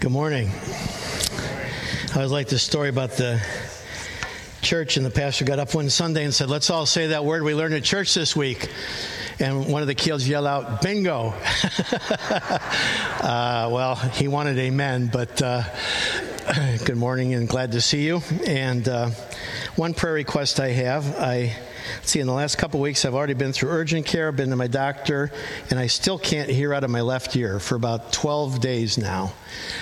Good morning. I always like this story about the church, and the pastor got up one Sunday and said, Let's all say that word we learned at church this week. And one of the kids yelled out, Bingo. uh, well, he wanted amen, but uh, good morning and glad to see you. And uh, one prayer request I have I See, in the last couple weeks, I've already been through urgent care, been to my doctor, and I still can't hear out of my left ear for about 12 days now.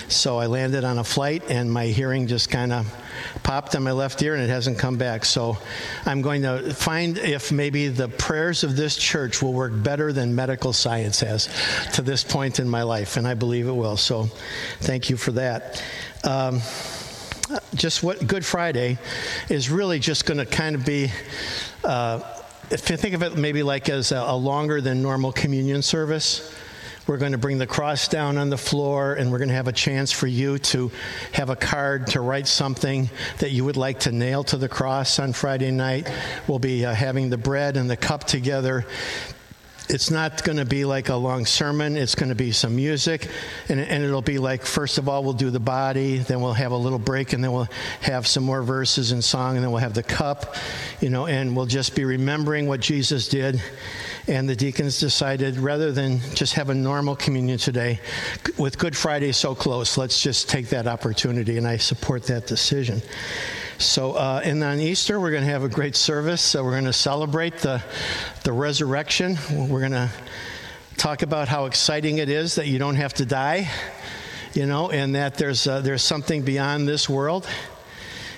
So I landed on a flight, and my hearing just kind of popped on my left ear, and it hasn't come back. So I'm going to find if maybe the prayers of this church will work better than medical science has to this point in my life, and I believe it will. So thank you for that. Um, just what Good Friday is really just going to kind of be, uh, if you think of it maybe like as a, a longer than normal communion service. We're going to bring the cross down on the floor, and we're going to have a chance for you to have a card to write something that you would like to nail to the cross on Friday night. We'll be uh, having the bread and the cup together it's not going to be like a long sermon. It's going to be some music. And, and, it'll be like, first of all, we'll do the body, then we'll have a little break, and then we'll have some more verses and song, and then we'll have the cup, you know, and we'll just be remembering what Jesus did. And the deacons decided rather than just have a normal communion today, with Good Friday so close, let's just take that opportunity. And I support that decision. So, uh, and on Easter, we're going to have a great service. So, we're going to celebrate the, the resurrection. We're going to talk about how exciting it is that you don't have to die, you know, and that there's, uh, there's something beyond this world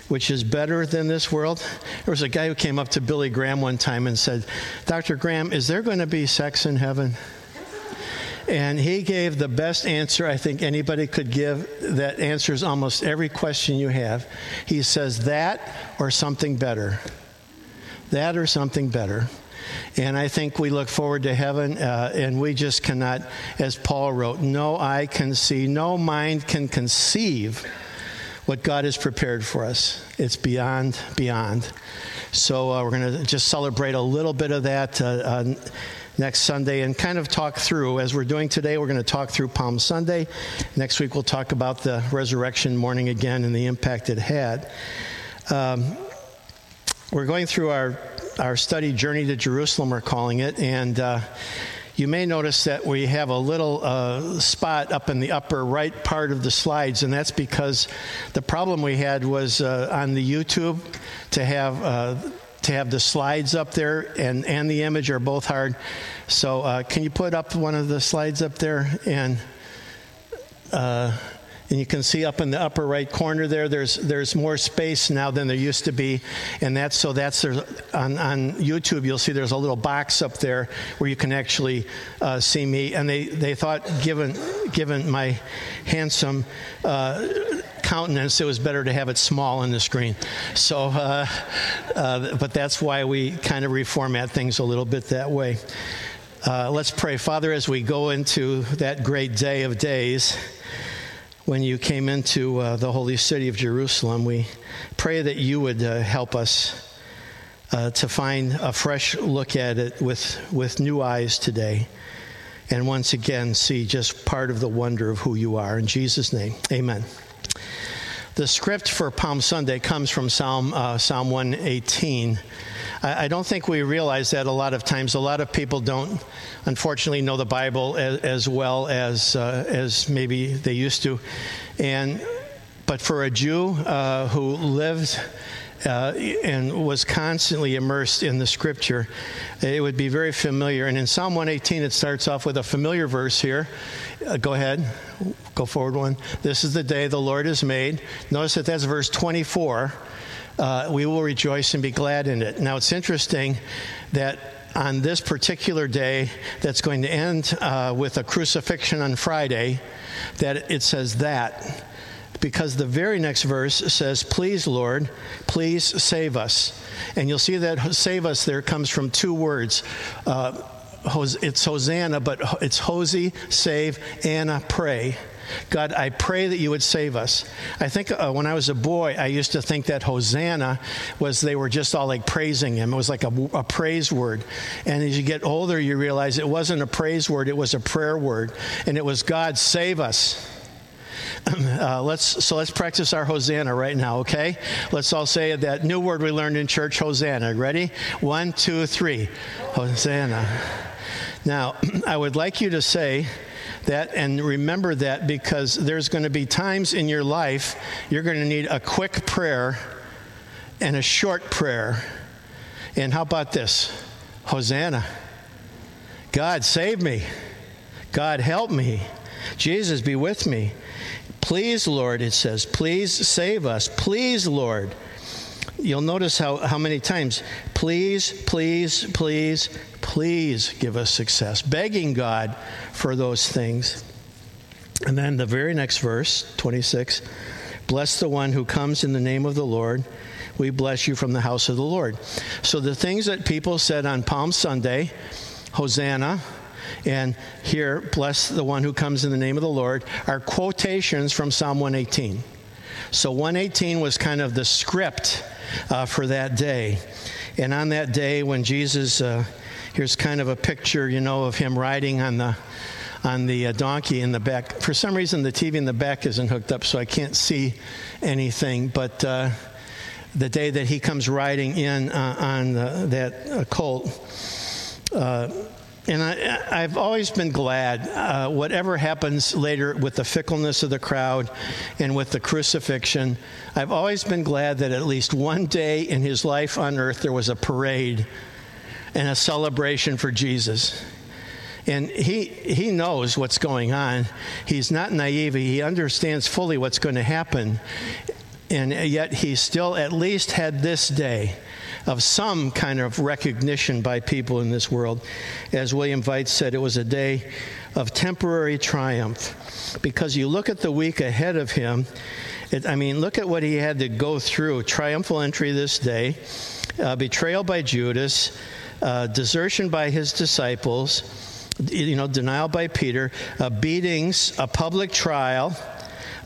which is better than this world. There was a guy who came up to Billy Graham one time and said, Dr. Graham, is there going to be sex in heaven? And he gave the best answer I think anybody could give that answers almost every question you have. He says, That or something better. That or something better. And I think we look forward to heaven, uh, and we just cannot, as Paul wrote, no eye can see, no mind can conceive what God has prepared for us. It's beyond, beyond. So uh, we're going to just celebrate a little bit of that. Uh, uh next Sunday and kind of talk through, as we're doing today, we're going to talk through Palm Sunday. Next week, we'll talk about the resurrection morning again and the impact it had. Um, we're going through our, our study, Journey to Jerusalem, we're calling it, and uh, you may notice that we have a little uh, spot up in the upper right part of the slides, and that's because the problem we had was uh, on the YouTube to have uh, to have the slides up there and, and the image are both hard. So, uh, can you put up one of the slides up there? And, uh, and you can see up in the upper right corner there, there's, there's more space now than there used to be. And that's so that's on, on YouTube, you'll see there's a little box up there where you can actually uh, see me. And they, they thought, given, given my handsome uh, countenance, it was better to have it small on the screen. So, uh, uh, but that's why we kind of reformat things a little bit that way. Uh, let's pray. Father, as we go into that great day of days, when you came into uh, the holy city of Jerusalem, we pray that you would uh, help us. Uh, to find a fresh look at it with, with new eyes today and once again see just part of the wonder of who you are. In Jesus' name, amen. The script for Palm Sunday comes from Psalm, uh, Psalm 118. I, I, don't think we realize that a lot of times. A lot of people don't, unfortunately, know the Bible as, as well as, uh, as maybe they used to. And, but for a Jew uh, who lived uh, and was constantly immersed in the scripture, it would be very familiar. And in Psalm 118, it starts off with a familiar verse here. Uh, go ahead, go forward one. This is the day the Lord has made. Notice that that's verse 24. Uh, we will rejoice and be glad in it. Now, it's interesting that on this particular day that's going to end uh, with a crucifixion on Friday, that it says that because the very next verse says, Please, Lord, please save us. And you'll see that save us there comes from two words. Uh, it's Hosanna, but it's Hosey, save, Anna, pray. God, I pray that you would save us. I think uh, when I was a boy, I used to think that Hosanna was they were just all like praising him. It was like a, a praise word. And as you get older, you realize it wasn't a praise word, it was a prayer word. And it was, God, save us. Uh, let's so let's practice our Hosanna right now, okay? Let's all say that new word we learned in church, Hosanna. Ready? One, two, three. Hosanna. Now, I would like you to say that and remember that because there's going to be times in your life you're going to need a quick prayer and a short prayer. And how about this? Hosanna. God, save me. God, help me. Jesus, be with me. Please, Lord, it says, please save us. Please, Lord. You'll notice how, how many times, please, please, please, please give us success. Begging God for those things. And then the very next verse, 26, bless the one who comes in the name of the Lord. We bless you from the house of the Lord. So the things that people said on Palm Sunday, Hosanna, and here, bless the one who comes in the name of the Lord, are quotations from Psalm 118. So 118 was kind of the script uh, for that day. And on that day, when Jesus, uh, here's kind of a picture, you know, of him riding on the on the uh, donkey in the back. For some reason, the TV in the back isn't hooked up, so I can't see anything. But uh, the day that he comes riding in uh, on the, that uh, colt and I, have always been glad, uh, whatever happens later with the fickleness of the crowd and with the crucifixion, I've always been glad that at least one day in his life on earth there was a parade and a celebration for Jesus. And he, he knows what's going on. He's not naive. He understands fully what's going to happen. And yet he still at least had this day of some kind of recognition by people in this world. As William Veits said, it was a day of temporary triumph. Because you look at the week ahead of him, it, I mean, look at what he had to go through triumphal entry this day, uh, betrayal by Judas, uh, desertion by his disciples, you know, denial by Peter, uh, beatings, a public trial,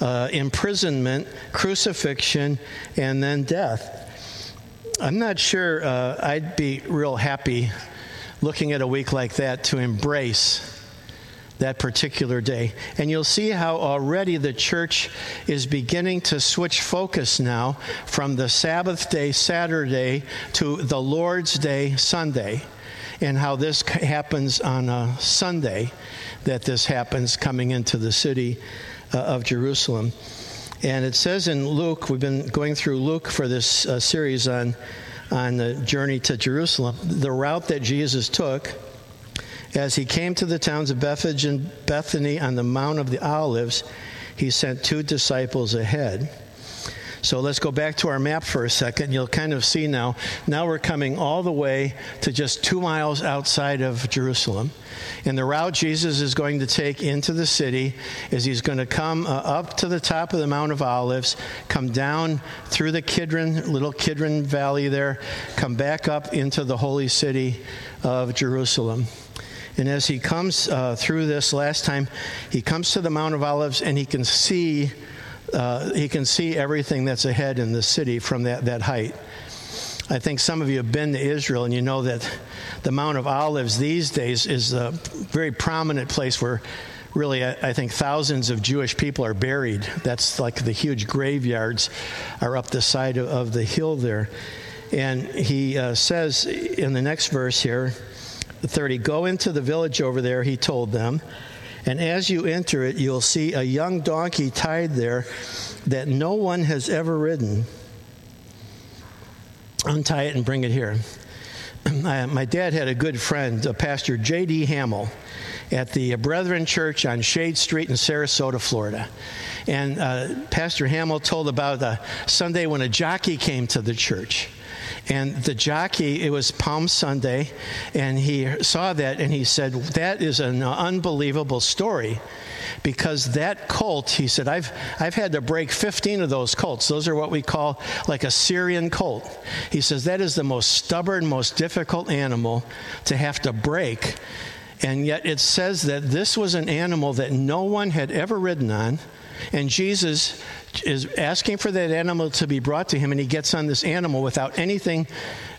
uh, imprisonment, crucifixion, and then death. I'm not sure uh, I'd be real happy looking at a week like that to embrace that particular day. And you'll see how already the church is beginning to switch focus now from the Sabbath day, Saturday, to the Lord's Day, Sunday. And how this happens on a Sunday, that this happens coming into the city uh, of Jerusalem. And it says in Luke, we've been going through Luke for this uh, series on, on the journey to Jerusalem, the route that Jesus took as he came to the towns of Bethphage and Bethany on the Mount of the Olives, he sent two disciples ahead. So let's go back to our map for a second. You'll kind of see now. Now we're coming all the way to just two miles outside of Jerusalem. And the route Jesus is going to take into the city is he's going to come uh, up to the top of the Mount of Olives, come down through the Kidron, little Kidron Valley there, come back up into the holy city of Jerusalem. And as he comes uh, through this last time, he comes to the Mount of Olives and he can see uh, he can see everything that's ahead in the city from that, that height. I think some of you have been to Israel and you know that the Mount of Olives these days is a very prominent place where really I, think thousands of Jewish people are buried. That's like the huge graveyards are up the side of, of the hill there. And he uh, says in the next verse here, 30, go into the village over there, he told them. And as you enter it, you'll see a young donkey tied there that no one has ever ridden. Untie it and bring it here. My dad had a good friend, a Pastor J.D. Hamill, at the uh, Brethren Church on Shade Street in Sarasota, Florida. And uh, Pastor Hamill told about a Sunday when a jockey came to the church. And the jockey, it was Palm Sunday, and he saw that and he said, That is an unbelievable story because that colt, he said, I've, I've had to break 15 of those colts. Those are what we call like a Syrian colt. He says, That is the most stubborn, most difficult animal to have to break. And yet it says that this was an animal that no one had ever ridden on. And Jesus is asking for that animal to be brought to him, and he gets on this animal without anything,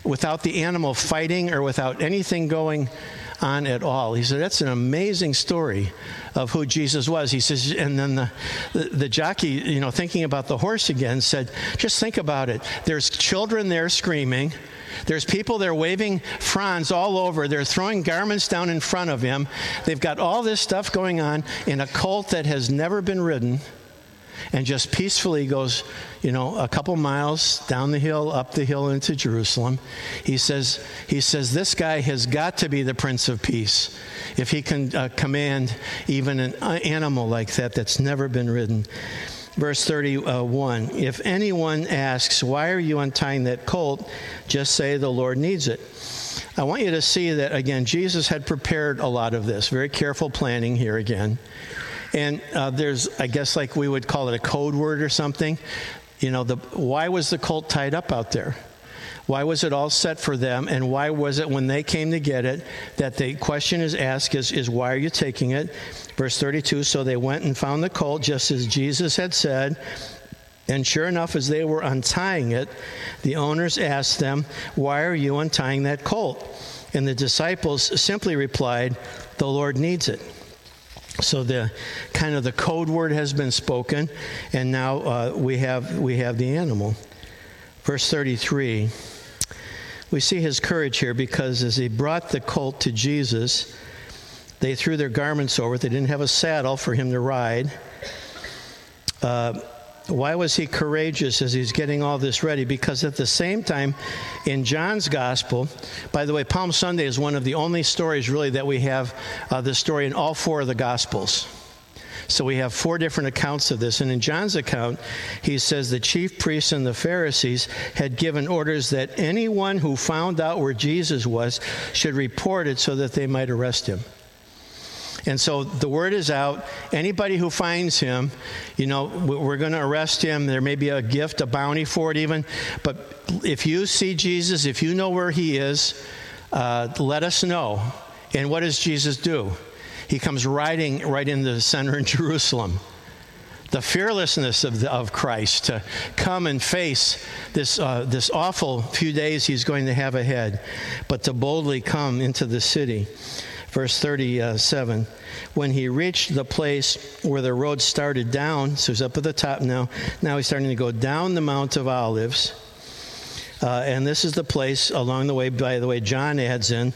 without the animal fighting or without anything going on at all. He said, That's an amazing story of who Jesus was. He says, and then the, the, the jockey, you know, thinking about the horse again, said, Just think about it. There's children there screaming. There's people there waving fronds all over. They're throwing garments down in front of him. They've got all this stuff going on in a colt that has never been ridden and just peacefully goes, you know, a couple miles down the hill, up the hill into Jerusalem. He says, he says, this guy has got to be the Prince of Peace if he can uh, command even an uh, animal like that that's never been ridden. Verse 31 If anyone asks, Why are you untying that colt? just say, The Lord needs it. I want you to see that, again, Jesus had prepared a lot of this. Very careful planning here again. And uh, there's, I guess, like we would call it a code word or something. You know, the, why was the colt tied up out there? Why was it all set for them? And why was it when they came to get it that the question is asked is, is why are you taking it? Verse 32 So they went and found the colt just as Jesus had said. And sure enough, as they were untying it, the owners asked them, Why are you untying that colt? And the disciples simply replied, The Lord needs it. So the kind of the code word has been spoken, and now uh, we have we have the animal. Verse 33. We see his courage here because as he brought the colt to Jesus, they threw their garments over it. They didn't have a saddle for him to ride. Uh, why was he courageous as he's getting all this ready? Because at the same time, in John's gospel, by the way, Palm Sunday is one of the only stories really that we have uh, the story in all four of the gospels. So we have four different accounts of this. And in John's account, he says the chief priests and the Pharisees had given orders that anyone who found out where Jesus was should report it so that they might arrest him. And so the word is out. Anybody who finds him, you know, we're going to arrest him. There may be a gift, a bounty for it, even. But if you see Jesus, if you know where he is, uh, let us know. And what does Jesus do? He comes riding right in the center in Jerusalem. The fearlessness of, the, of Christ to come and face this, uh, this awful few days he's going to have ahead, but to boldly come into the city. Verse 37 When he reached the place where the road started down, so he's up at the top now, now he's starting to go down the Mount of Olives. Uh, and this is the place along the way, by the way, John adds in.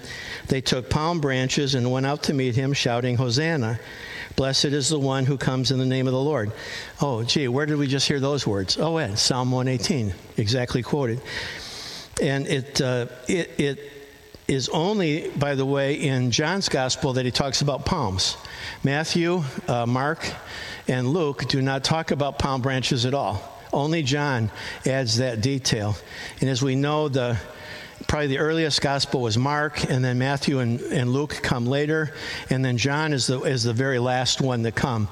They took palm branches and went out to meet him, shouting, Hosanna. Blessed is the one who comes in the name of the Lord. Oh, gee, where did we just hear those words? Oh, yeah, Psalm 118, exactly quoted. And it, uh, it, it is only, by the way, in John's gospel that he talks about palms. Matthew, uh, Mark, and Luke do not talk about palm branches at all. Only John adds that detail. And as we know, the probably the earliest gospel was Mark, and then Matthew and, and Luke come later, and then John is the is the very last one to come,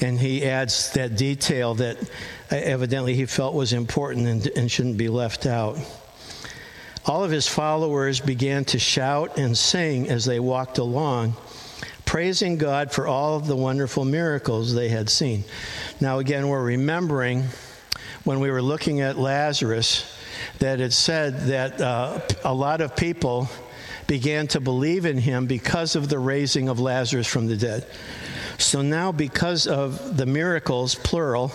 and he adds that detail that evidently he felt was important and, and shouldn't be left out. All of his followers began to shout and sing as they walked along, praising God for all of the wonderful miracles they had seen. Now, again, we're remembering when we were looking at Lazarus that it said that uh, a lot of people began to believe in him because of the raising of Lazarus from the dead. So now, because of the miracles, plural,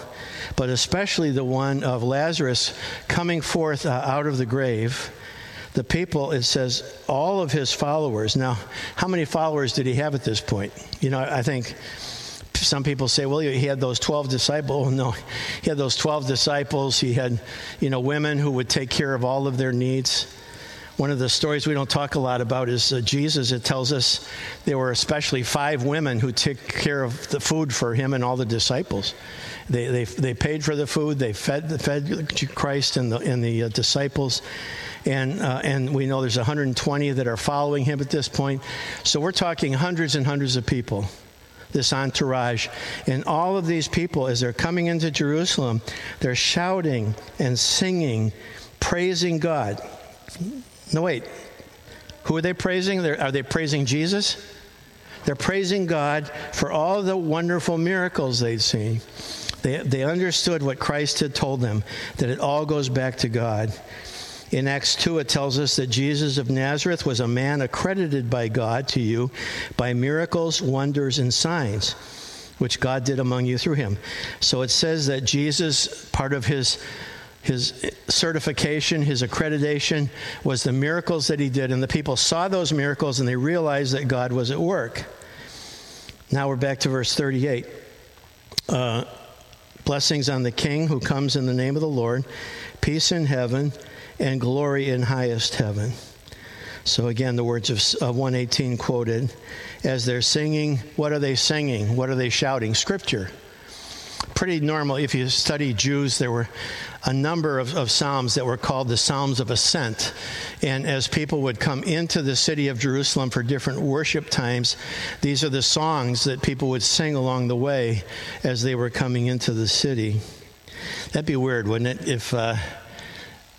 but especially the one of Lazarus coming forth uh, out of the grave, the people, it says, all of his followers. Now, how many followers did he have at this point? You know, I think some people say, well, he had those 12 disciples. No, he had those 12 disciples. He had, you know, women who would take care of all of their needs. One of the stories we don't talk a lot about is uh, Jesus. It tells us there were especially five women who took care of the food for him and all the disciples. They, they, they paid for the food, they fed, fed Christ and the, and the uh, disciples. And, uh, and we know there's 120 that are following him at this point. So we're talking hundreds and hundreds of people this entourage. And all of these people, as they're coming into Jerusalem, they're shouting and singing, praising God. No, wait. Who are they praising? They're, are they praising Jesus? They're praising God for all the wonderful miracles they've seen. They, they understood what Christ had told them, that it all goes back to God. In Acts 2, it tells us that Jesus of Nazareth was a man accredited by God to you by miracles, wonders, and signs, which God did among you through him. So it says that Jesus, part of his his certification, his accreditation was the miracles that he did, and the people saw those miracles and they realized that God was at work. Now we're back to verse 38. Uh, blessings on the King who comes in the name of the Lord, peace in heaven and glory in highest heaven. So again, the words of 118 quoted as they're singing. What are they singing? What are they shouting? Scripture. Pretty normal. If you study Jews, there were a number of, of, Psalms that were called the Psalms of Ascent. And as people would come into the city of Jerusalem for different worship times, these are the songs that people would sing along the way as they were coming into the city. That'd be weird, wouldn't it? If. Uh,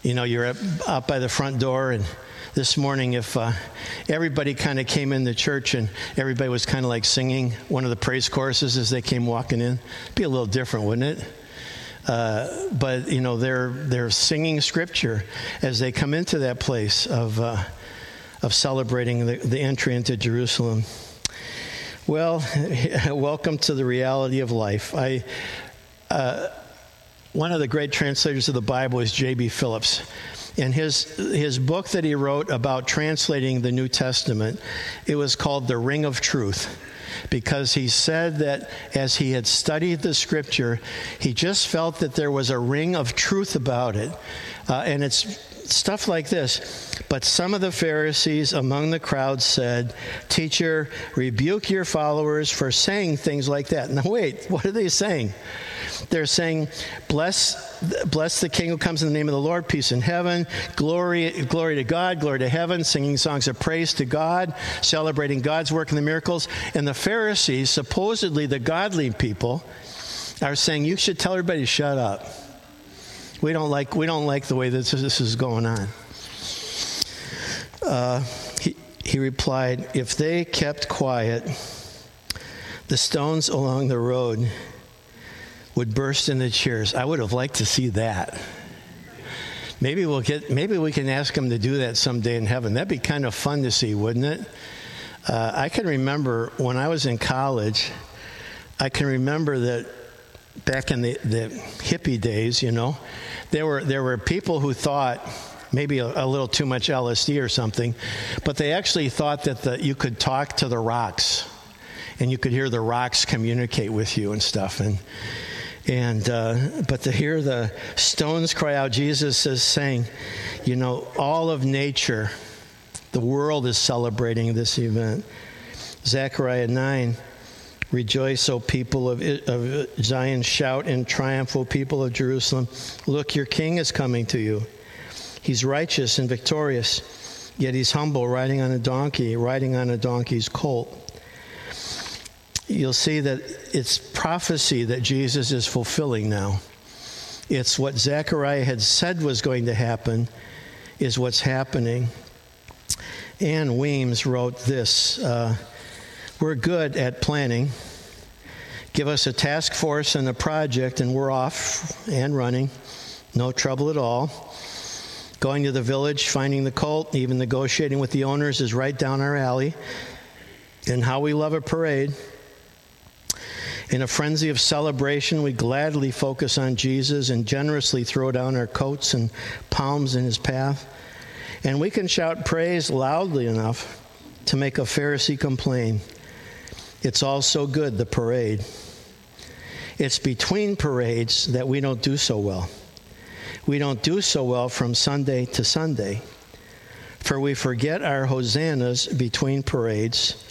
you know, you're up, by the front door, and this morning, if uh, everybody kind of came in the church and everybody was kind of like singing one of the praise choruses as they came walking in, it'd be a little different, wouldn't it? Uh, but you know, they're they're singing scripture as they come into that place of uh, of celebrating the, the entry into Jerusalem. Well, welcome to the reality of life. I uh, one of the great translators of the Bible is J.B. Phillips. And his, his book that he wrote about translating the New Testament, it was called The Ring of Truth because he said that as he had studied the scripture, he just felt that there was a ring of truth about it. Uh, and it's stuff like this. But some of the Pharisees among the crowd said, Teacher, rebuke your followers for saying things like that. Now, wait, what are they saying? They're saying, bless, bless the King who comes in the name of the Lord, peace in heaven, glory, glory to God, glory to heaven, singing songs of praise to God, celebrating God's work and the miracles. And the Pharisees, supposedly the godly people, are saying, you should tell everybody to shut up. We don't like, we don't like the way this, this is going on. Uh, he, he replied, If they kept quiet, the stones along the road would burst into cheers. I would have liked to see that. Maybe we'll get. Maybe we can ask him to do that someday in heaven. That'd be kind of fun to see, wouldn't it? Uh, I can remember when I was in college. I can remember that back in the, the hippie days, you know, there were there were people who thought maybe a, a, little too much LSD or something, but they actually thought that the, you could talk to the rocks, and you could hear the rocks communicate with you and stuff. And and uh, but to hear the stones cry out, Jesus is saying, you know, all of nature, the world is celebrating this event. Zechariah 9, rejoice, O people of, of Zion, shout in triumph, O people of Jerusalem. Look, your king is coming to you. He's righteous and victorious, yet he's humble, riding on a donkey, riding on a donkey's colt you'll see that it's prophecy that Jesus is fulfilling now. It's what Zechariah had said was going to happen, is what's happening. Ann Weems wrote this uh, We're good at planning. Give us a task force and a project, and we're off and running. No trouble at all. Going to the village, finding the cult, even negotiating with the owners is right down our alley. And how we love a parade. In a frenzy of celebration, we gladly focus on Jesus and generously throw down our coats and palms in his path. And we can shout praise loudly enough to make a Pharisee complain. It's all so good, the parade. It's between parades that we don't do so well. We don't do so well from Sunday to Sunday, for we forget our hosannas between parades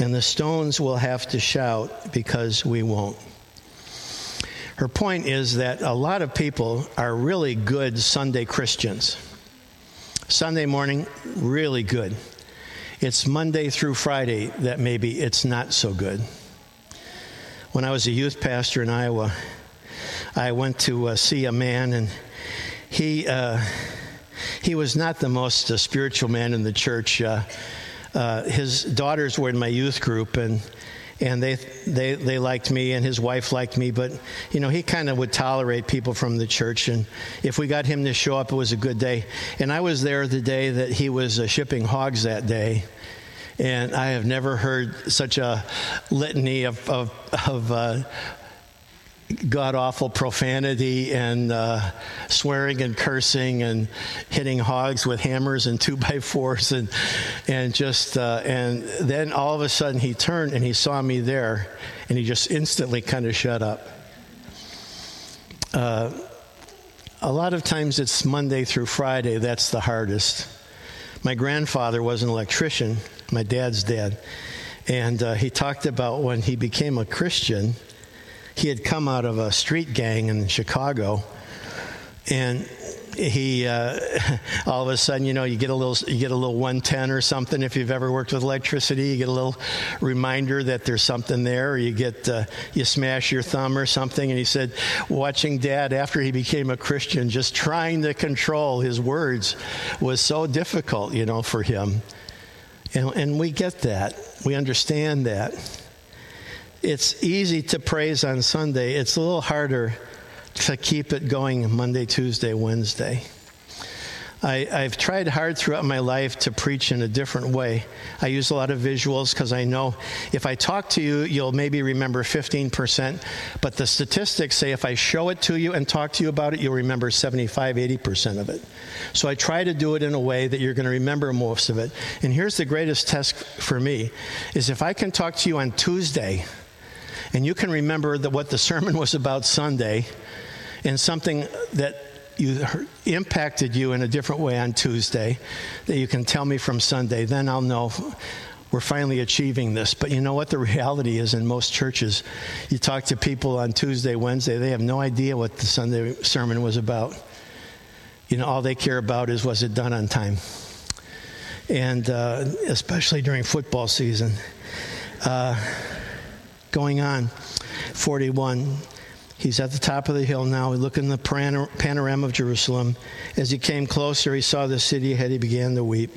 and the stones will have to shout because we won't. Her point is that a lot of people are really good Sunday Christians. Sunday morning, really good. It's Monday through Friday that maybe it's not so good. When I was a youth pastor in Iowa, I went to uh, see a man, and he uh, he was not the most uh, spiritual man in the church. Uh, his daughters were in my youth group, and and they they they liked me, and his wife liked me. But you know, he kind of would tolerate people from the church, and if we got him to show up, it was a good day. And I was there the day that he was uh, shipping hogs that day. And I have never heard such a litany of, of, of uh, god awful profanity and uh, swearing and cursing and hitting hogs with hammers and two by fours and and just uh, and then all of a sudden he turned and he saw me there and he just instantly kind of shut up. Uh, a lot of times it's Monday through Friday that's the hardest. My grandfather was an electrician, my dad's dad, and uh, he talked about when he became a Christian he had come out of a street gang in Chicago, and he uh, all of a sudden, you know, you get a little you get a little 110 or something. If you've ever worked with electricity, you get a little reminder that there's something there, or you get uh, you smash your thumb or something. And he said, watching Dad after he became a Christian, just trying to control his words was so difficult, you know, for him. And, and we get that. We understand that it's easy to praise on Sunday. It's a little harder to keep it going Monday, Tuesday, Wednesday. I, have tried hard throughout my life to preach in a different way. I use a lot of visuals because I know if I talk to you, you'll maybe remember 15%, but the statistics say if I show it to you and talk to you about it, you'll remember 75, 80% of it. So I try to do it in a way that you're going to remember most of it. And here's the greatest test for me is if I can talk to you on Tuesday and you can remember that what the sermon was about Sunday and something that you impacted you in a different way on Tuesday that you can tell me from Sunday, then I'll know we're finally achieving this. But you know what the reality is in most churches? You talk to people on Tuesday, Wednesday, they have no idea what the Sunday sermon was about. You know, all they care about is was it done on time? And uh, especially during football season. Uh, going on. 41. He's at the top of the hill now. He looked in the panorama of Jerusalem. As he came closer, he saw the city ahead. He began to weep.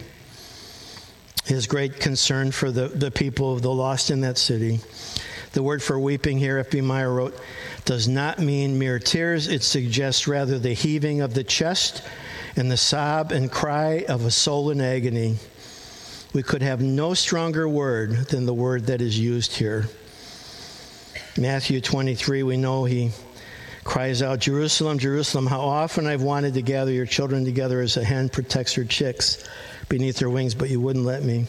His great concern for the, the people, of the lost in that city. The word for weeping here, F.B. Meyer wrote, does not mean mere tears. It suggests rather the heaving of the chest and the sob and cry of a soul in agony. We could have no stronger word than the word that is used here. Matthew 23, we know he cries out, Jerusalem, Jerusalem, how often I've wanted to gather your children together as a hen protects her chicks beneath her wings, but you wouldn't let me.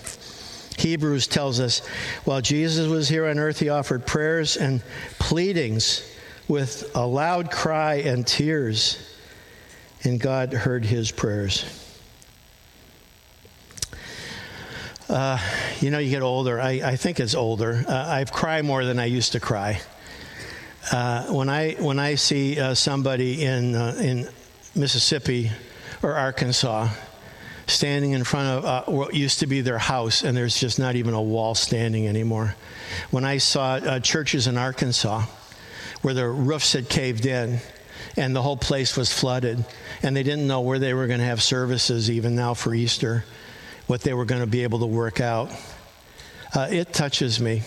Hebrews tells us while Jesus was here on earth, he offered prayers and pleadings with a loud cry and tears, and God heard his prayers. Uh, you know, you get older. I, I think it's older. Uh, I cry more than I used to cry. Uh, when I when I see uh, somebody in uh, in Mississippi or Arkansas standing in front of uh, what used to be their house, and there's just not even a wall standing anymore. When I saw churches in Arkansas where the roofs had caved in and the whole place was flooded, and they didn't know where they were going to have services even now for Easter what they were going to be able to work out. Uh, it touches me.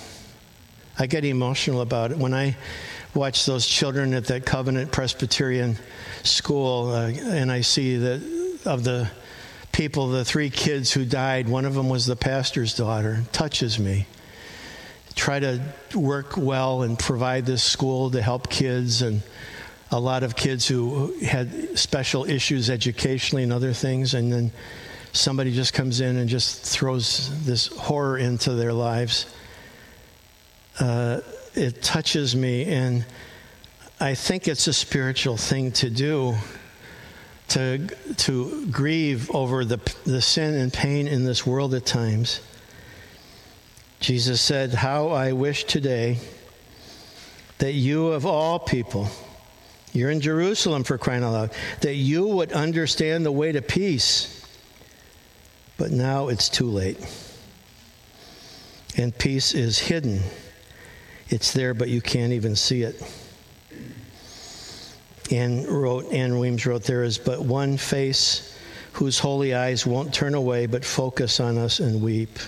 I get emotional about it. When I watch those children at that Covenant Presbyterian school uh, and I see that of the people, the three kids who died, one of them was the pastor's daughter, it touches me. Try to work well and provide this school to help kids and a lot of kids who had special issues educationally and other things, and then somebody just comes in and just throws this horror into their lives, uh, it touches me. And I think it's a spiritual thing to do to, to grieve over the, the sin and pain in this world at times. Jesus said, How I wish today that you, of all people, you're in Jerusalem for crying out loud, that you would understand the way to peace but now it's too late. And peace is hidden. It's there, but you can't even see it. Ann wrote, Ann Weems wrote, There is but one face whose holy eyes won't turn away but focus on us and weep.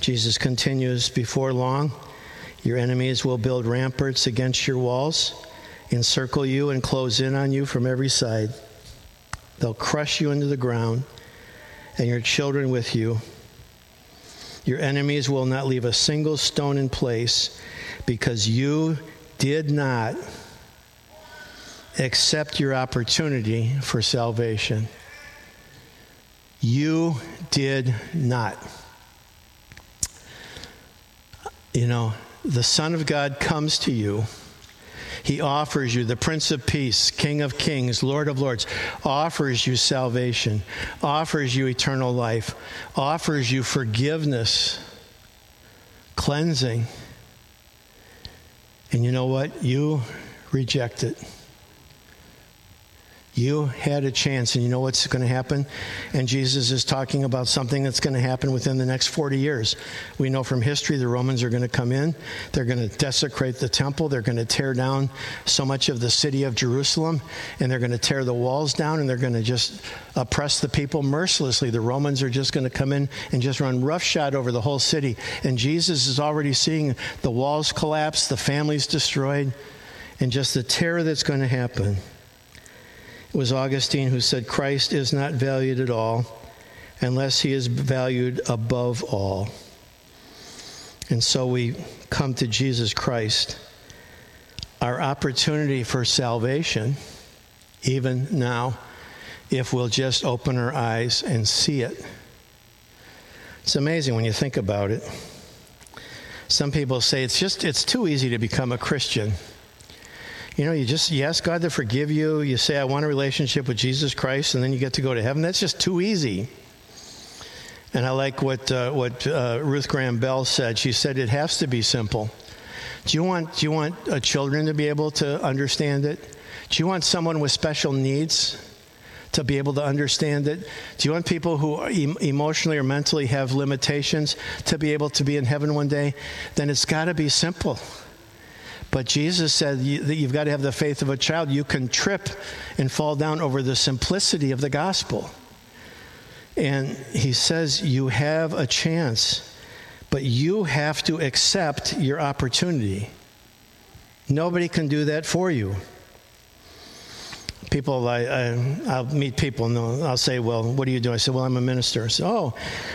Jesus continues, Before long, your enemies will build ramparts against your walls, encircle you, and close in on you from every side. They'll crush you into the ground, and your children with you. Your enemies will not leave a single stone in place because you did not accept your opportunity for salvation. You did not. You know, the Son of God comes to you. He offers you, the Prince of Peace, King of Kings, Lord of Lords, offers you salvation, offers you eternal life, offers you forgiveness, cleansing. And you know what? You reject it. You had a chance, and you know what's going to happen? And Jesus is talking about something that's going to happen within the next 40 years. We know from history the Romans are going to come in, they're going to desecrate the temple, they're going to tear down so much of the city of Jerusalem, and they're going to tear the walls down, and they're going to just oppress the people mercilessly. The Romans are just going to come in and just run roughshod over the whole city. And Jesus is already seeing the walls collapse, the families destroyed, and just the terror that's going to happen. Was Augustine who said, Christ is not valued at all unless he is valued above all. And so we come to Jesus Christ. Our opportunity for salvation, even now, if we'll just open our eyes and see it. It's amazing when you think about it. Some people say it's just it's too easy to become a Christian. You know, you just you ask God to forgive you. You say, "I want a relationship with Jesus Christ," and then you get to go to heaven. That's just too easy. And I like what uh, what uh, Ruth Graham Bell said. She said it has to be simple. Do you want do you want uh, children to be able to understand it? Do you want someone with special needs to be able to understand it? Do you want people who em- emotionally or mentally have limitations to be able to be in heaven one day? Then it's got to be simple. But Jesus said that you've got to have the faith of a child. You can trip and fall down over the simplicity of the gospel. And he says you have a chance, but you have to accept your opportunity. Nobody can do that for you people, I, I, will meet people and I'll say, Well, what do you do? I say, Well, I'm a minister. I say, Oh,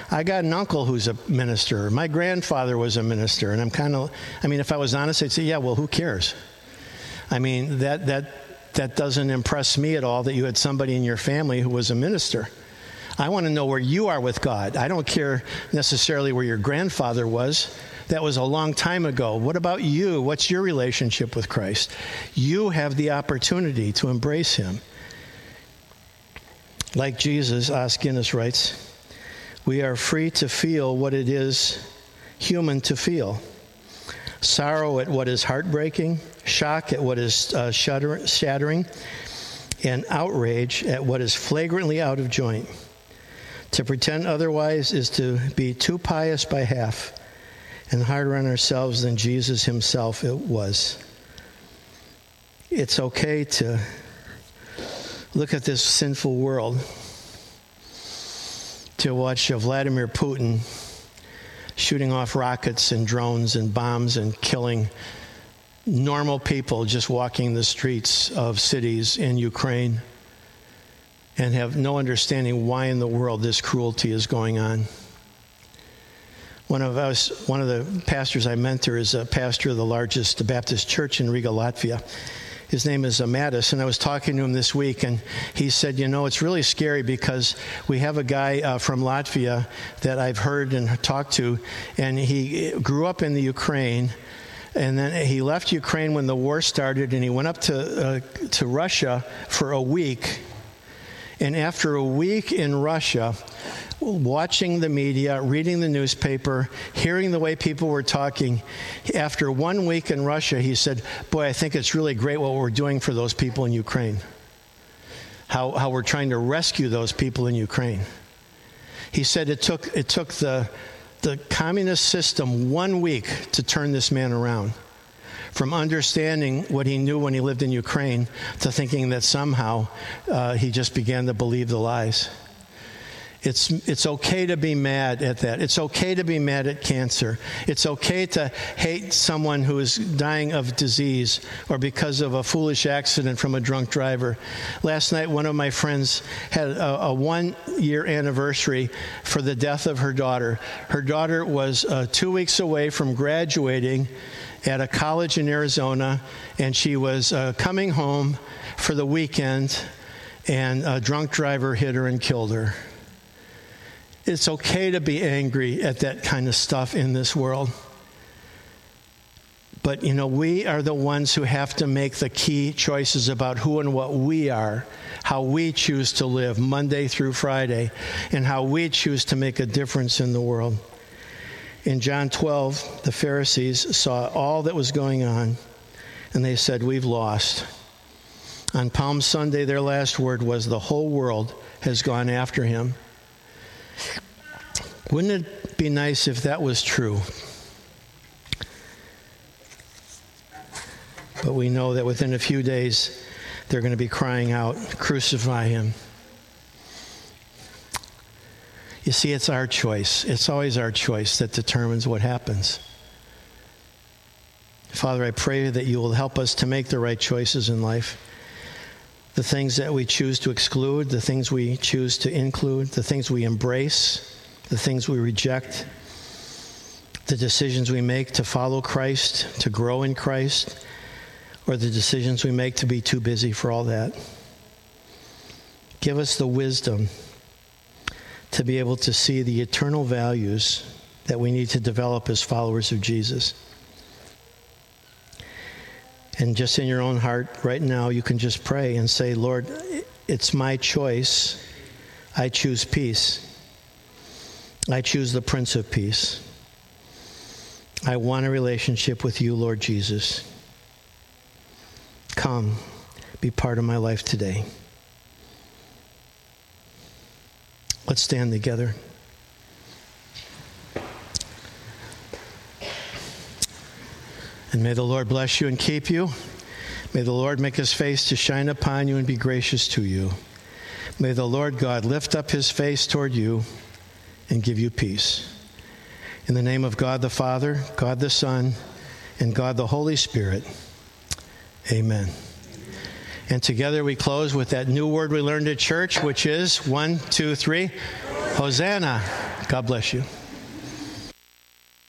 I got an uncle who's a minister. My grandfather was a minister. And I'm kind of, I mean, if I was honest, I'd say, Yeah, well, who cares? I mean, that, that, that doesn't impress me at all that you had somebody in your family who was a minister. I want to know where you are with God. I don't care necessarily where your grandfather was. That was a long time ago. What about you? What's your relationship with Christ? You have the opportunity to embrace Him. Like Jesus, Os Guinness writes, we are free to feel what it is human to feel sorrow at what is heartbreaking, shock at what is uh, shattering, and outrage at what is flagrantly out of joint. To pretend otherwise is to be too pious by half and harder on ourselves than Jesus himself it was. It's okay to look at this sinful world, to watch Vladimir Putin shooting off rockets and drones and bombs and killing normal people just walking the streets of cities in Ukraine and have no understanding why in the world this cruelty is going on. One of us, one of the pastors I mentor is a pastor of the largest Baptist church in Riga, Latvia. His name is Amatis, and I was talking to him this week, and he said, You know, it's really scary because we have a guy uh, from Latvia that I've heard and talked to, and he grew up in the Ukraine. And then he left Ukraine when the war started, and he went up to, uh, to Russia for a week. And after a week in Russia, watching the media, reading the newspaper, hearing the way people were talking. After one week in Russia, he said, Boy, I think it's really great what we're doing for those people in Ukraine. How, how we're trying to rescue those people in Ukraine. He said it took, it took the, the communist system one week to turn this man around from understanding what he knew when he lived in Ukraine to thinking that somehow uh, he just began to believe the lies. It's, it's okay to be mad at that. It's okay to be mad at cancer. It's okay to hate someone who is dying of disease or because of a foolish accident from a drunk driver. Last night, one of my friends had a, a one year anniversary for the death of her daughter. Her daughter was uh, two weeks away from graduating at a college in Arizona, and she was uh, coming home for the weekend, and a drunk driver hit her and killed her. It's okay to be angry at that kind of stuff in this world. But, you know, we are the ones who have to make the key choices about who and what we are, how we choose to live Monday through Friday, and how we choose to make a difference in the world. In John 12, the Pharisees saw all that was going on, and they said, We've lost. On Palm Sunday, their last word was, The whole world has gone after him. Wouldn't it be nice if that was true? But we know that within a few days, they're going to be crying out, Crucify him. You see, it's our choice. It's always our choice that determines what happens. Father, I pray that you will help us to make the right choices in life. The things that we choose to exclude, the things we choose to include, the things we embrace, the things we reject, the decisions we make to follow Christ, to grow in Christ, or the decisions we make to be too busy for all that. Give us the wisdom to be able to see the eternal values that we need to develop as followers of Jesus. And just in your own heart right now, you can just pray and say, Lord, it's my choice. I choose peace. I choose the Prince of Peace. I want a relationship with you, Lord Jesus. Come, be part of my life today. Let's stand together. And may the Lord bless you and keep you. May the Lord make his face to shine upon you and be gracious to you. May the Lord God lift up his face toward you and give you peace. In the name of God the Father, God the Son, and God the Holy Spirit, amen. And together we close with that new word we learned at church, which is one, two, three Hosanna. God bless you.